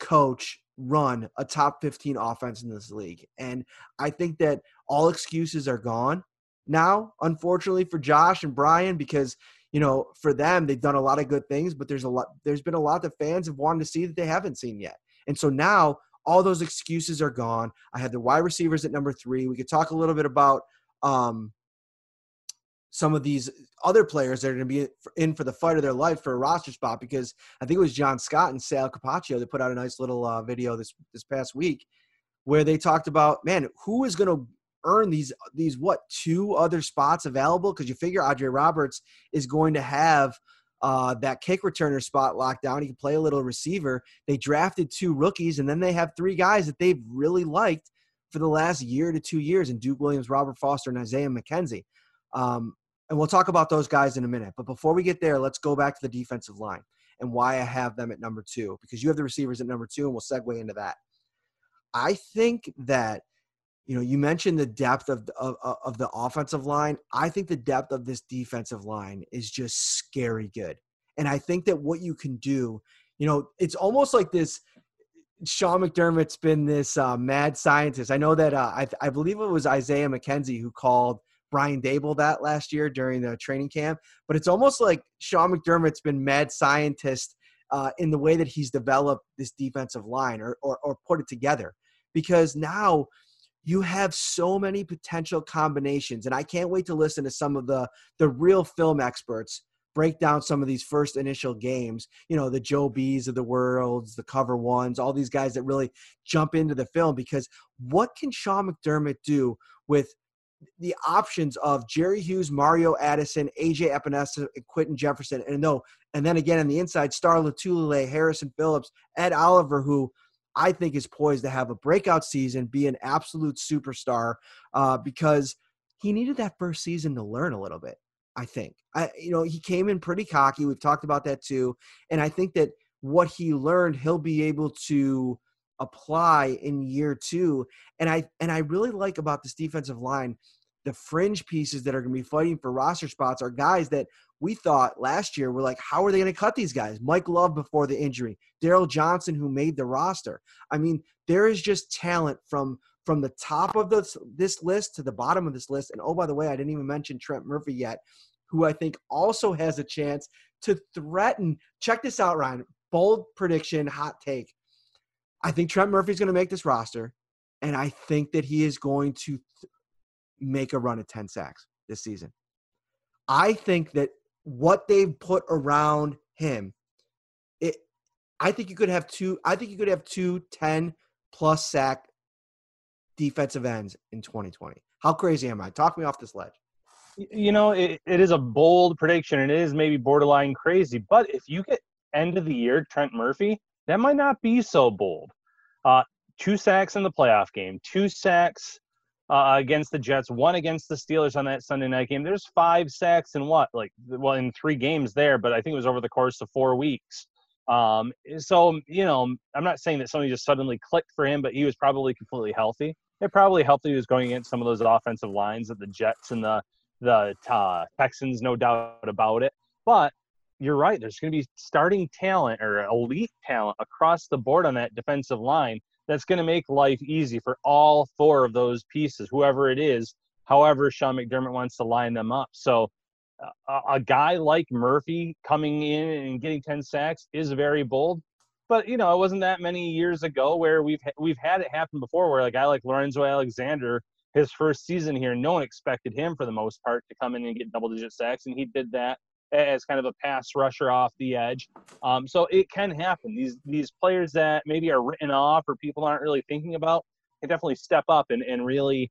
D: coach run a top 15 offense in this league. And I think that all excuses are gone. now, unfortunately for Josh and Brian, because you know for them they've done a lot of good things, but there's a lot there's been a lot that fans have wanted to see that they haven't seen yet. And so now all those excuses are gone. I have the wide receivers at number three. We could talk a little bit about um, some of these other players that are going to be in for the fight of their life for a roster spot because I think it was John Scott and Sal Capaccio that put out a nice little uh, video this this past week where they talked about man who is going to earn these these what two other spots available because you figure Andre Roberts is going to have uh, that kick returner spot locked down. He can play a little receiver. They drafted two rookies, and then they have three guys that they've really liked for the last year to two years in Duke Williams, Robert Foster, and Isaiah McKenzie. Um, and we'll talk about those guys in a minute. But before we get there, let's go back to the defensive line and why I have them at number two because you have the receivers at number two, and we'll segue into that. I think that you know you mentioned the depth of of, of the offensive line. I think the depth of this defensive line is just scary good, and I think that what you can do, you know, it's almost like this. Sean McDermott's been this uh, mad scientist. I know that uh, I, I believe it was Isaiah McKenzie who called Brian Daboll that last year during the training camp, but it's almost like Sean McDermott's been mad scientist uh, in the way that he's developed this defensive line or, or, or put it together because now you have so many potential combinations and i can't wait to listen to some of the the real film experts break down some of these first initial games you know the joe b's of the worlds the cover ones all these guys that really jump into the film because what can sean mcdermott do with the options of Jerry Hughes, Mario Addison, AJ Epenesa, and Quinton Jefferson, and no, and then again on the inside, Star Lotulelei, Harrison Phillips, Ed Oliver, who I think is poised to have a breakout season, be an absolute superstar, uh, because he needed that first season to learn a little bit. I think, I you know, he came in pretty cocky. We've talked about that too, and I think that what he learned, he'll be able to apply in year two. And I and I really like about this defensive line the fringe pieces that are going to be fighting for roster spots are guys that we thought last year were like, how are they going to cut these guys? Mike Love before the injury, Darryl Johnson who made the roster. I mean, there is just talent from from the top of this this list to the bottom of this list. And oh, by the way, I didn't even mention Trent Murphy yet, who I think also has a chance to threaten. Check this out, Ryan. Bold prediction, hot take. I think Trent Murphy's going to make this roster, and I think that he is going to make a run at 10 sacks this season. I think that what they've put around him, it I think you could have two I think you could have two 10 plus sack defensive ends in 2020. How crazy am I? Talk me off this ledge.
E: You know, it, it is a bold prediction and it is maybe borderline crazy, but if you get end of the year Trent Murphy, that might not be so bold. Uh, two sacks in the playoff game, two sacks uh, against the Jets, one against the Steelers on that Sunday night game. There's five sacks in what, like, well, in three games there, but I think it was over the course of four weeks. Um, so, you know, I'm not saying that something just suddenly clicked for him, but he was probably completely healthy. It probably helped that he was going against some of those offensive lines that the Jets and the the uh, Texans, no doubt about it. But you're right. There's going to be starting talent or elite talent across the board on that defensive line that's going to make life easy for all four of those pieces, whoever it is, however Sean McDermott wants to line them up. So uh, a guy like Murphy coming in and getting 10 sacks is very bold. But you know, it wasn't that many years ago where we've we've had it happen before, where a guy like Lorenzo Alexander, his first season here, no one expected him for the most part to come in and get double-digit sacks, and he did that as kind of a pass rusher off the edge. Um, so it can happen. These these players that maybe are written off or people aren't really thinking about can definitely step up and, and really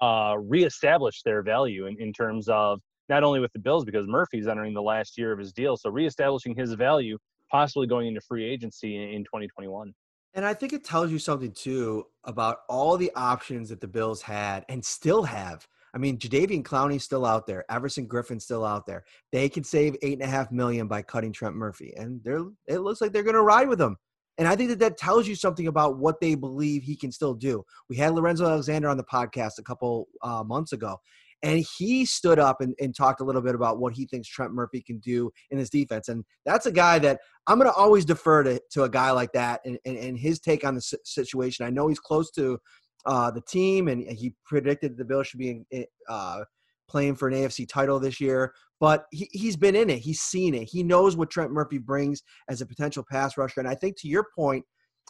E: uh, reestablish their value in, in terms of not only with the Bills because Murphy's entering the last year of his deal, so reestablishing his value, possibly going into free agency in, in 2021.
D: And I think it tells you something too about all the options that the Bills had and still have I mean, Jadeveon Clowney's still out there. Everson Griffen's still out there. They can save eight and a half million by cutting Trent Murphy, and they're it looks like they're going to ride with him. And I think that that tells you something about what they believe he can still do. We had Lorenzo Alexander on the podcast a couple uh, months ago, and he stood up and, and, talked a little bit about what he thinks Trent Murphy can do in his defense. And that's a guy that I'm going to always defer to, to a guy like that and, and, and his take on the situation. I know he's close to uh, the team, and he predicted the Bills should be in, uh, playing for an AFC title this year, but he, he's been in it. He's seen it. He knows what Trent Murphy brings as a potential pass rusher. And I think to your point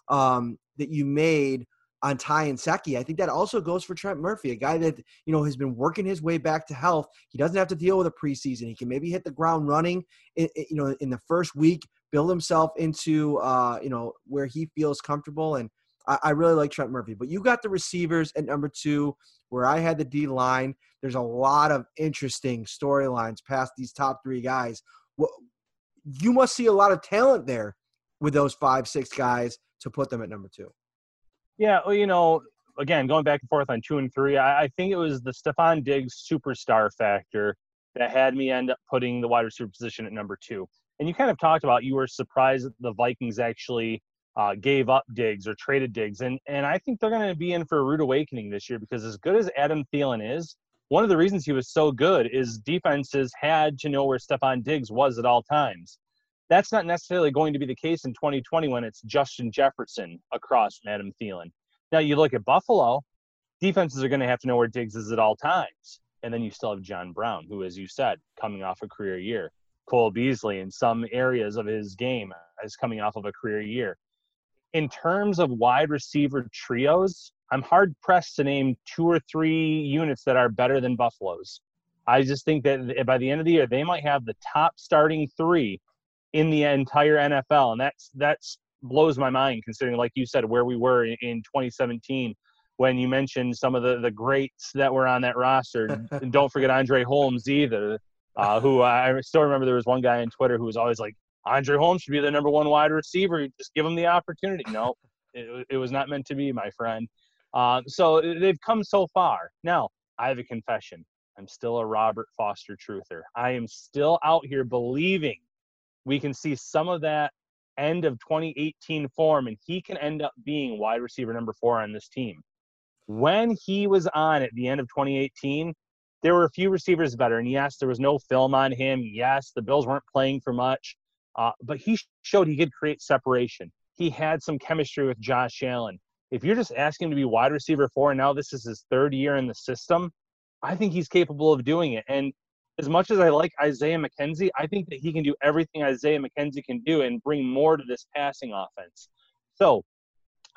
D: um, that you made on Ty Nsekhe, I think that also goes for Trent Murphy, a guy that you know has been working his way back to health. He doesn't have to deal with a preseason. He can maybe hit the ground running, in, you know, in the first week, build himself into uh, you know where he feels comfortable. And I, I really like Trent Murphy. But you got the receivers at number two, where I had the D line. There's a lot of interesting storylines past these top three guys. Well, you must see a lot of talent there with those five, six guys to put them at number two.
E: Yeah, well, you know, again, going back and forth on two and three, I, I think it was the Stefon Diggs superstar factor that had me end up putting the wide receiver position at number two. And you kind of talked about you were surprised that the Vikings actually uh, gave up Diggs or traded Diggs. and and I think they're going to be in for a rude awakening this year because as good as Adam Thielen is, one of the reasons he was so good is defenses had to know where Stefon Diggs was at all times. That's not necessarily going to be the case in 2020 when it's Justin Jefferson across Adam Thielen. Now you look at Buffalo, defenses are going to have to know where Diggs is at all times. And then you still have John Brown, who, as you said, coming off a career year. Cole Beasley in some areas of his game is coming off of a career year. In terms of wide receiver trios, I'm hard pressed to name two or three units that are better than Buffalo's. I just think that by the end of the year, they might have the top starting three in the entire NFL, and that's that's blows my mind considering, like you said, where we were in, in 2017 when you mentioned some of the the greats that were on that roster. (laughs) and don't forget Andre Holmes either, uh, who I still remember there was one guy on Twitter who was always like, Andre Holmes should be the number one wide receiver. Just give him the opportunity. No, (laughs) it, it was not meant to be, my friend. Uh, so they've come so far. Now, I have a confession. I'm still a Robert Foster truther. I am still out here believing we can see some of that end of 2018 form, and he can end up being wide receiver number four on this team. When he was on at the end of 2018, there were a few receivers better. And yes, there was no film on him. Yes, the Bills weren't playing for much, uh, but he showed he could create separation. He had some chemistry with Josh Allen. If you're just asking him to be wide receiver four, and now this is his third year in the system, I think he's capable of doing it. And as much as I like Isaiah McKenzie, I think that he can do everything Isaiah McKenzie can do and bring more to this passing offense. So,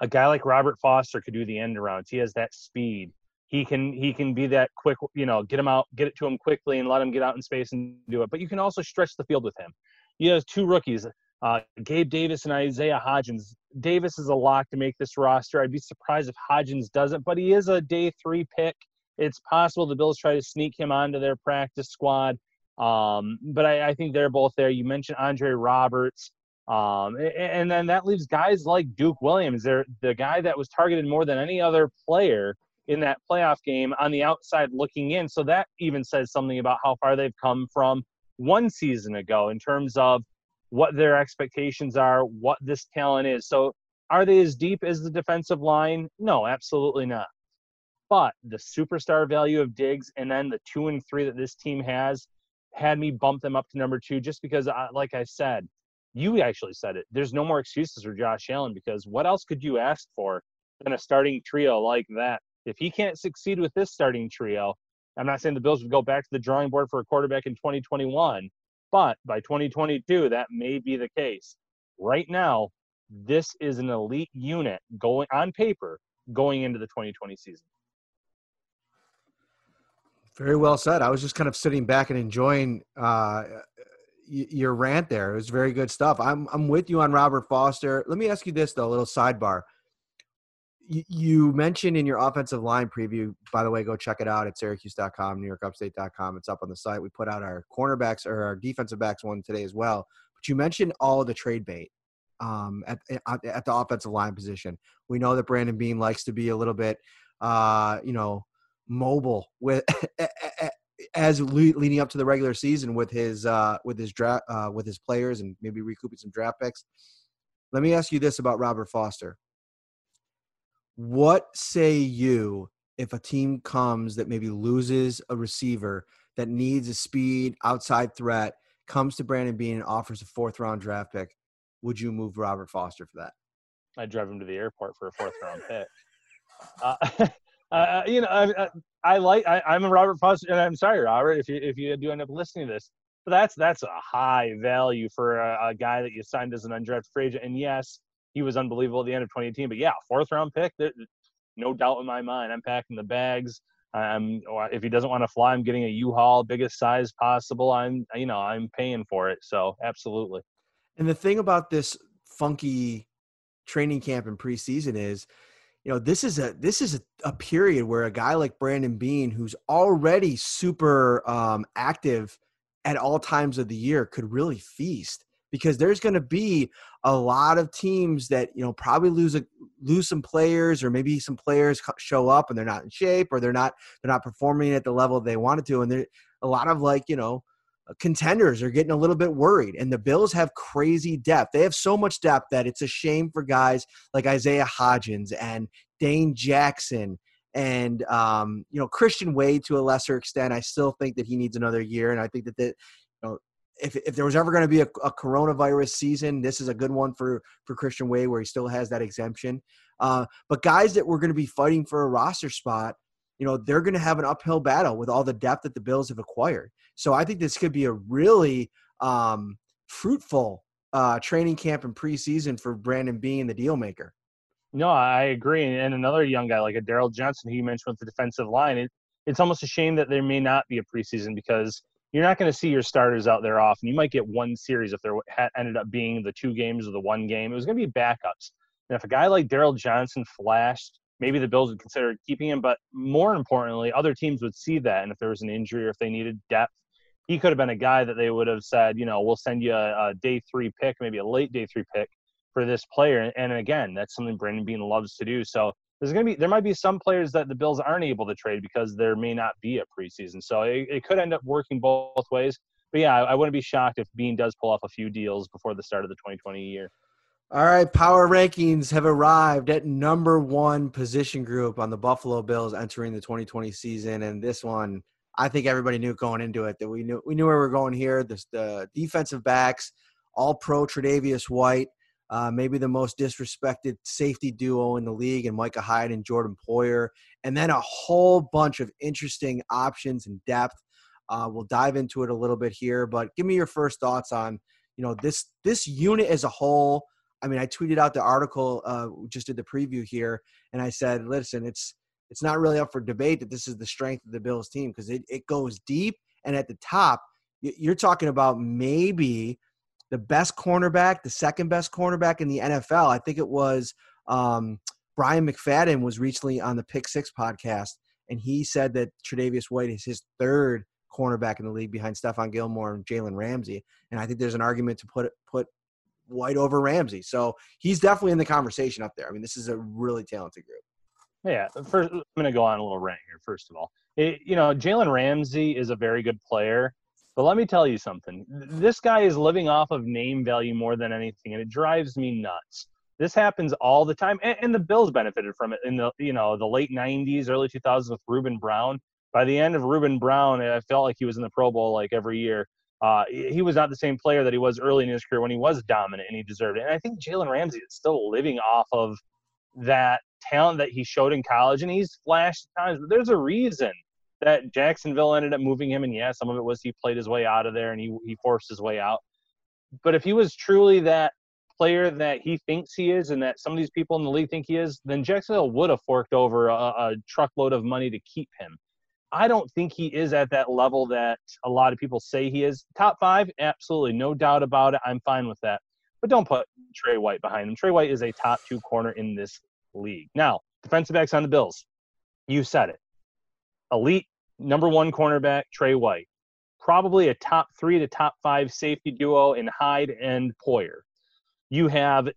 E: a guy like Robert Foster could do the end arounds. He has that speed. He can he can be that quick, you know, get him out, get it to him quickly, and let him get out in space and do it. But you can also stretch the field with him. He has two rookies, uh, Gabe Davis and Isaiah Hodgins. Davis is a lock to make this roster. I'd be surprised if Hodgins doesn't, but he is a day three pick it's possible the Bills try to sneak him onto their practice squad. Um, but I, I, think they're both there. You mentioned Andre Roberts. Um, and, then that leaves guys like Duke Williams. They're the guy that was targeted more than any other player in that playoff game on the outside looking in. So that even says something about how far they've come from one season ago in terms of what their expectations are, what this talent is. So are they as deep as the defensive line? No, absolutely not. But the superstar value of Diggs and then the two and three that this team has had me bump them up to number two just because, I, like I said, you actually said it. There's no more excuses for Josh Allen because what else could you ask for than a starting trio like that? If he can't succeed with this starting trio, I'm not saying the Bills would go back to the drawing board for a quarterback in 2021, but by 2022, that may be the case. Right now, this is an elite unit going on paper going into the 2020 season.
D: Very well said. I was just kind of sitting back and enjoying uh, your rant there. It was very good stuff. I'm I'm with you on Robert Foster. Let me ask you this though, a little sidebar. You, mentioned in your offensive line preview, by the way, go check it out at syracuse.com, newyorkupstate.com. It's up on the site. We put out our cornerbacks or our defensive backs one today as well. But you mentioned all of the trade bait um, at, at the offensive line position. We know that Brandon Beane likes to be a little bit, uh, you know, mobile with (laughs) as leading up to the regular season with his uh, with his draft uh, with his players and maybe recouping some draft picks. Let me ask you this about Robert Foster. What say you if a team comes that maybe loses a receiver that needs a speed outside threat, comes to Brandon Beane and offers a fourth round draft pick? Would you move Robert Foster for that?
E: I'd drive him to the airport for a fourth round pick. Uh, (laughs) Uh, you know, I, I like. I, am a Robert Foster, and I'm sorry, Robert, if you if you do end up listening to this, but that's that's a high value for a, a guy that you signed as an undrafted free agent. And yes, he was unbelievable at the end of 2018. But yeah, fourth round pick, no doubt in my mind. I'm packing the bags. I'm, if he doesn't want to fly, I'm getting a U-Haul, biggest size possible. I'm, you know, I'm paying for it. So absolutely.
D: And the thing about this funky training camp and preseason is, you know, this is a this is a, a period where a guy like Brandon Beane, who's already super um, active at all times of the year, could really feast because there's going to be a lot of teams that you know probably lose a lose some players or maybe some players show up and they're not in shape or they're not they're not performing at the level they wanted to. And there a lot of like you know contenders are getting a little bit worried and the bills have crazy depth. They have so much depth that it's a shame for guys like isaiah hodgins and dane jackson and um, you know christian wade to a lesser extent. I still think that he needs another year and i think that, know if, if there was ever going to be a, a, coronavirus season, this is a good one for for Christian Wade, where he still has that exemption. Uh, but guys that were going to be fighting for a roster spot, you know, they're going to have an uphill battle with all the depth that the Bills have acquired. So I think this could be a really um, fruitful uh, training camp and preseason for Brandon Beane the deal maker.
E: No, I agree. And another young guy like a Darryl Johnson, who you mentioned with the defensive line, it, it's almost a shame that there may not be a preseason because – you're not going to see your starters out there often. You might get one series if there ended up being the two games or the one game. It was going to be backups. And if a guy like Darryl Johnson flashed, maybe the Bills would consider keeping him. But more importantly, other teams would see that. And if there was an injury or if they needed depth, he could have been a guy that they would have said, you know, we'll send you a, a day three pick, maybe a late day three pick for this player. And again, that's something Brandon Beane loves to do. So there's going to be there might be some players that the Bills aren't able to trade because there may not be a preseason. So it, it could end up working both ways. But yeah, I, I wouldn't be shocked if Beane does pull off a few deals before the start of the 2020 year.
D: All right, power rankings have arrived at number one position group on the Buffalo Bills entering the 2020 season, and this one, I think everybody knew going into it that we knew we knew where we are going here. This the defensive backs, all pro Tre'Davious White, uh, maybe the most disrespected safety duo in the league, and Micah Hyde and Jordan Poyer, and then a whole bunch of interesting options and depth. Uh, we'll dive into it a little bit here, but give me your first thoughts on you know this this unit as a whole. I mean, I tweeted out the article, uh, just did the preview here, and I said, listen, it's it's not really up for debate that this is the strength of the Bills team because it, it goes deep and at the top, you're talking about maybe the best cornerback, the second best cornerback in the NFL. I think it was um, Bryant McFadden was recently on the Pick Six podcast, and he said that Tre'Davious White is his third cornerback in the league behind Stephon Gilmore and Jalen Ramsey. And I think there's an argument to put put White over Ramsey. So he's definitely in the conversation up there. I mean, this is a really talented group.
E: Yeah, first I'm going to go on a little rant here. First of all, it, you know, Jalen Ramsey is a very good player, but let me tell you something. This guy is living off of name value more than anything, and it drives me nuts. This happens all the time, and, and the Bills benefited from it in the you know the late '90s, early 2000s with Ruben Brown. By the end of Ruben Brown, I felt like he was in the Pro Bowl like every year. Uh, he was not the same player that he was early in his career when he was dominant and he deserved it. And I think Jalen Ramsey is still living off of that talent that he showed in college, and he's flashed times. But there's a reason that Jacksonville ended up moving him, and yeah, some of it was he played his way out of there and he he forced his way out. But if he was truly that player that he thinks he is, and that some of these people in the league think he is, then Jacksonville would have forked over a, a truckload of money to keep him. I don't think he is at that level that a lot of people say he is. Top five, absolutely, no doubt about it. I'm fine with that. But don't put Tre White behind him. Tre White is a top two corner in this league. Now, defensive backs on the Bills. You said it elite number one cornerback Tre White, probably a top three to top five safety duo in Hyde and Poyer. You have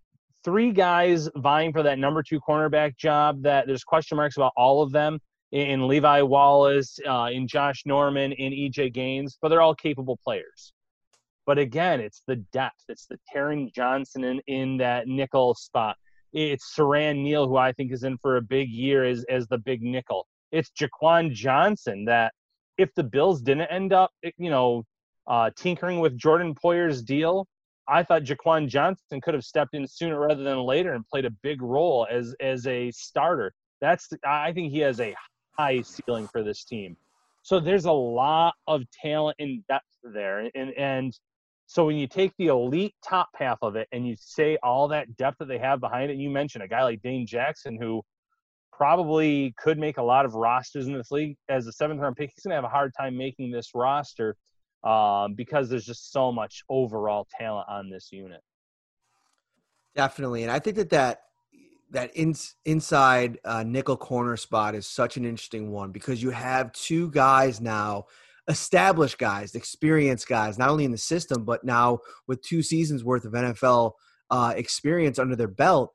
E: three guys vying for that number two cornerback job that there's question marks about all of them in Levi Wallace, uh, in Josh Norman, in EJ Gaines, but they're all capable players. But again, it's the depth. It's the Taron Johnson in, in that nickel spot. It's Siran Neal, who I think is in for a big year as, as the big nickel it's Jaquan Johnson that if the Bills didn't end up, eh, you know, uh, tinkering with Jordan Poyer's deal, I thought Jaquan Johnson could have stepped in sooner rather than later and played a big role as as a starter. That's I think he has a high ceiling for this team. So there's a lot of talent and depth there, and and so when you take the elite top half of it and you say all that depth that they have behind it, you mentioned a guy like Dane Jackson who probably could make a lot of rosters in this league as a seventh round pick. He's going to have a hard time making this roster um, because there's just so much overall talent on this unit.
D: Definitely, and I think that that that in, inside uh, nickel corner spot is such an interesting one because you have two guys now, established guys, experienced guys, not only in the system but now with two seasons worth of NFL uh, experience under their belt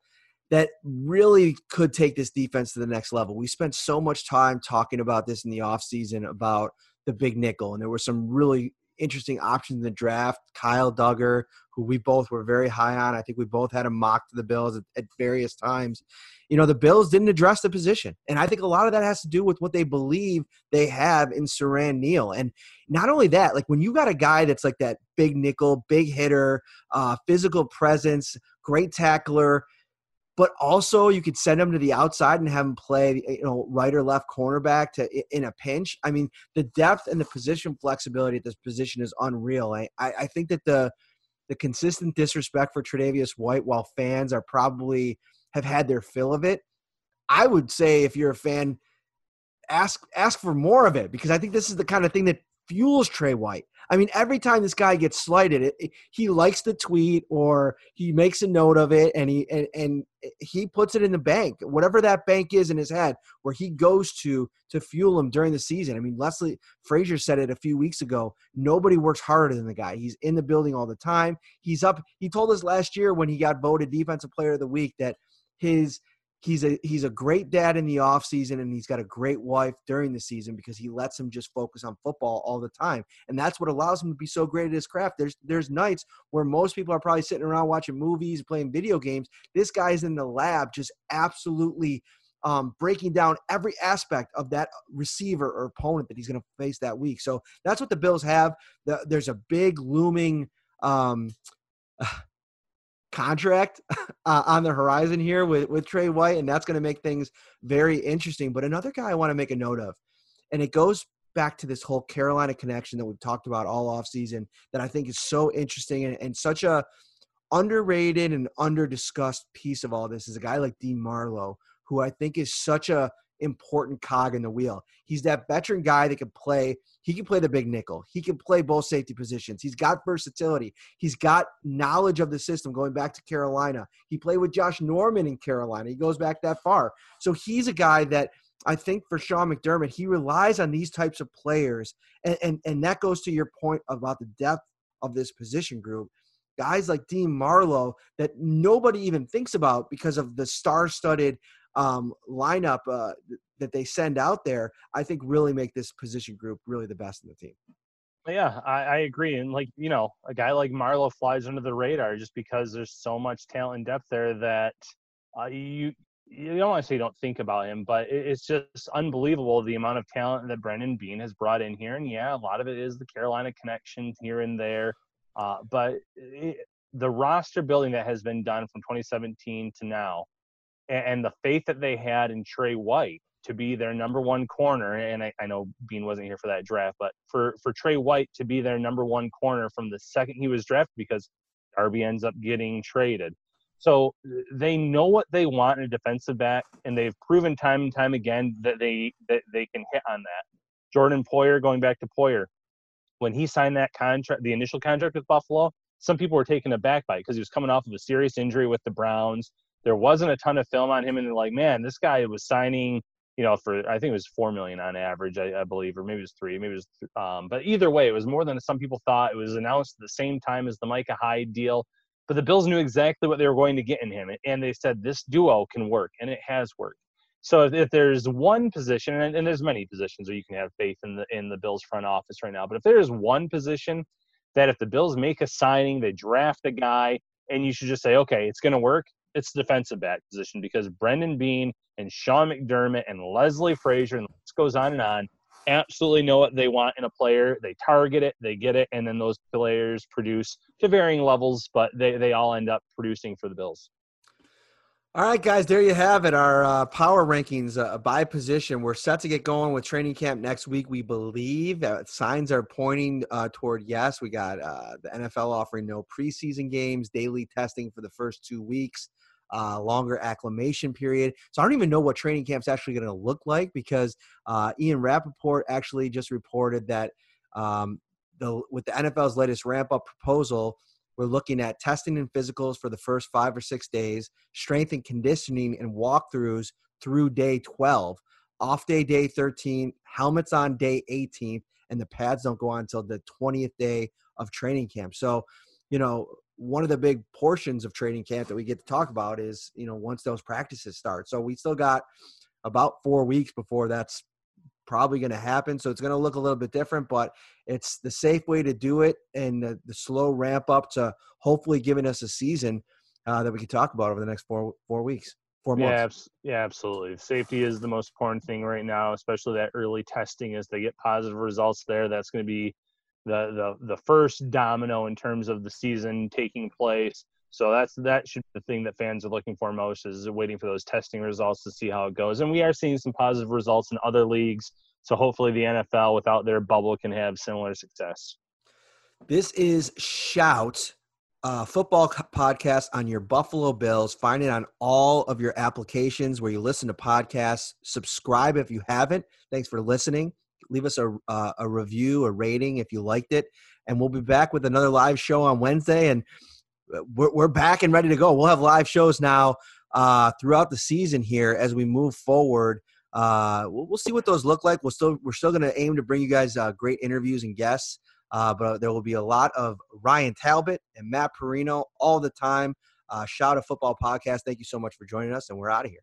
D: that really could take this defense to the next level. We spent so much time talking about this in the offseason about the big nickel, and there were some really interesting options in the draft. Kyle Dugger, who we both were very high on. I think we both had him mocked to the Bills at, at, various times. You know, the Bills didn't address the position. And I think a lot of that has to do with what they believe they have in Siran Neal. And not only that, like when you got a guy that's like that big nickel, big hitter, uh, physical presence, great tackler, but also you could send him to the outside and have him play, you know, right or left cornerback to in a pinch. I mean, the depth and the position flexibility at this position is unreal. I, I think that the the consistent disrespect for Tre'Davious White, while fans are probably have had their fill of it, I would say if you're a fan, ask ask for more of it because I think this is the kind of thing that fuels Tre White. I mean, every time this guy gets slighted, it, it, he likes the tweet or he makes a note of it and he and, and he puts it in the bank, whatever that bank is in his head, where he goes to to fuel him during the season. I mean, Leslie Frazier said it a few weeks ago. Nobody works harder than the guy. He's in the building all the time. He's up. He told us last year when he got voted Defensive Player of the Week that his he's a he's a great dad in the off season and he's got a great wife during the season because he lets him just focus on football all the time. And that's what allows him to be so great at his craft. There's there's nights where most people are probably sitting around watching movies playing video games. This guy's in the lab just absolutely um, breaking down every aspect of that receiver or opponent that he's going to face that week. So that's what the bills have. The, there's a big looming um, contract (laughs) uh, on the horizon here with, with Tre White, and that's going to make things very interesting. But another guy I want to make a note of, and it goes back to this whole Carolina connection that we've talked about all off season that I think is so interesting and, and such a underrated and under discussed piece of all this is a guy like Dean Marlowe, who I think is such a important cog in the wheel. He's that veteran guy that can play. He can play the big nickel. He can play both safety positions. He's got versatility. He's got knowledge of the system going back to Carolina. He played with Josh Norman in Carolina. He goes back that far. So he's a guy that I think for Sean McDermott, he relies on these types of players. And, and, and that goes to your point about the depth of this position group guys like Dean Marlowe that nobody even thinks about because of the star-studded um, lineup uh, that they send out there, I think really make this position group really the best in the team.
E: Yeah, I, I, agree. And like, you know, a guy like Marlowe flies under the radar just because there's so much talent and depth there that uh, you you don't want to say you don't think about him, but it's just unbelievable the amount of talent that Brandon Beane has brought in here. And yeah, a lot of it is the Carolina connection here and there. Uh, but it, the roster building that has been done from 2017 to now and, the faith that they had in Tre White to be their number one corner, and I, I, know Beane wasn't here for that draft, but for, for Tre White to be their number one corner from the second he was drafted because Darby ends up getting traded. So they know what they want in a defensive back, and they've proven time and time again that they that they can hit on that. Jordan Poyer, going back to Poyer, when he signed that contract, the initial contract with Buffalo, some people were taken aback by it because he was coming off of a serious injury with the Browns there wasn't a ton of film on him, and they're like, man, this guy was signing, you know, for I think it was four million on average, I, I believe, or maybe it was three, maybe it was, um, but either way, it was more than some people thought. It was announced at the same time as the Micah Hyde deal, but the Bills knew exactly what they were going to get in him, and they said this duo can work, and it has worked. So if, if there's one position, and, and there's many positions where you can have faith in the in the Bills front office right now, but if there is one position that if the Bills make a signing, they draft a guy, and you should just say, okay, it's going to work it's the defensive back position because Brandon Beane and Sean McDermott and Leslie Frazier and this goes on and on absolutely know what they want in a player. They target it, they get it, and then those players produce to varying levels, but they, they all end up producing for the Bills.
D: All right, guys, there you have it. Our uh, power rankings uh, by position. We're set to get going with training camp next week. We believe uh, signs are pointing uh, toward yes. We got uh, the NFL offering no preseason games, daily testing for the first two weeks, uh, longer acclimation period. So I don't even know what training camp's actually going to look like because uh, Ian Rapoport actually just reported that um, the with the NFL's latest ramp up proposal we're looking at testing and physicals for the first five or six days, strength and conditioning and walkthroughs through day 12, off day, day 13, helmets on day 18, and the pads don't go on until the 20th day of training camp. So, you know, one of the big portions of training camp that we get to talk about is, you know, once those practices start. So we still got about four weeks before that's probably going to happen. So it's going to look a little bit different, but it's the safe way to do it and the, the slow ramp up to hopefully giving us a season uh, that we can talk about over the next four four weeks. Four months.
E: Yeah, yeah, absolutely. Safety is the most important thing right now, especially that early testing. As they get positive results there, that's going to be the the the first domino in terms of the season taking place. So that's that should be the thing that fans are looking for most is waiting for those testing results to see how it goes. And we are seeing some positive results in other leagues. So hopefully the NFL without their bubble can have similar success.
D: This is Shout, football podcast on your Buffalo Bills. Find it on all of your applications where you listen to podcasts. Subscribe if you haven't. Thanks for listening. Leave us a, uh, a review, a rating if you liked it. And we'll be back with another live show on Wednesday. And we're, we're back and ready to go. We'll have live shows now uh, throughout the season here as we move forward. Uh, we'll, we'll, see what those look like. We'll still we're still going to aim to bring you guys uh, great interviews and guests. Uh, but there will be a lot of Ryan Talbot and Matt Parrino all the time. Uh, Shout a Football Podcast. Thank you so much for joining us, and we're out of here.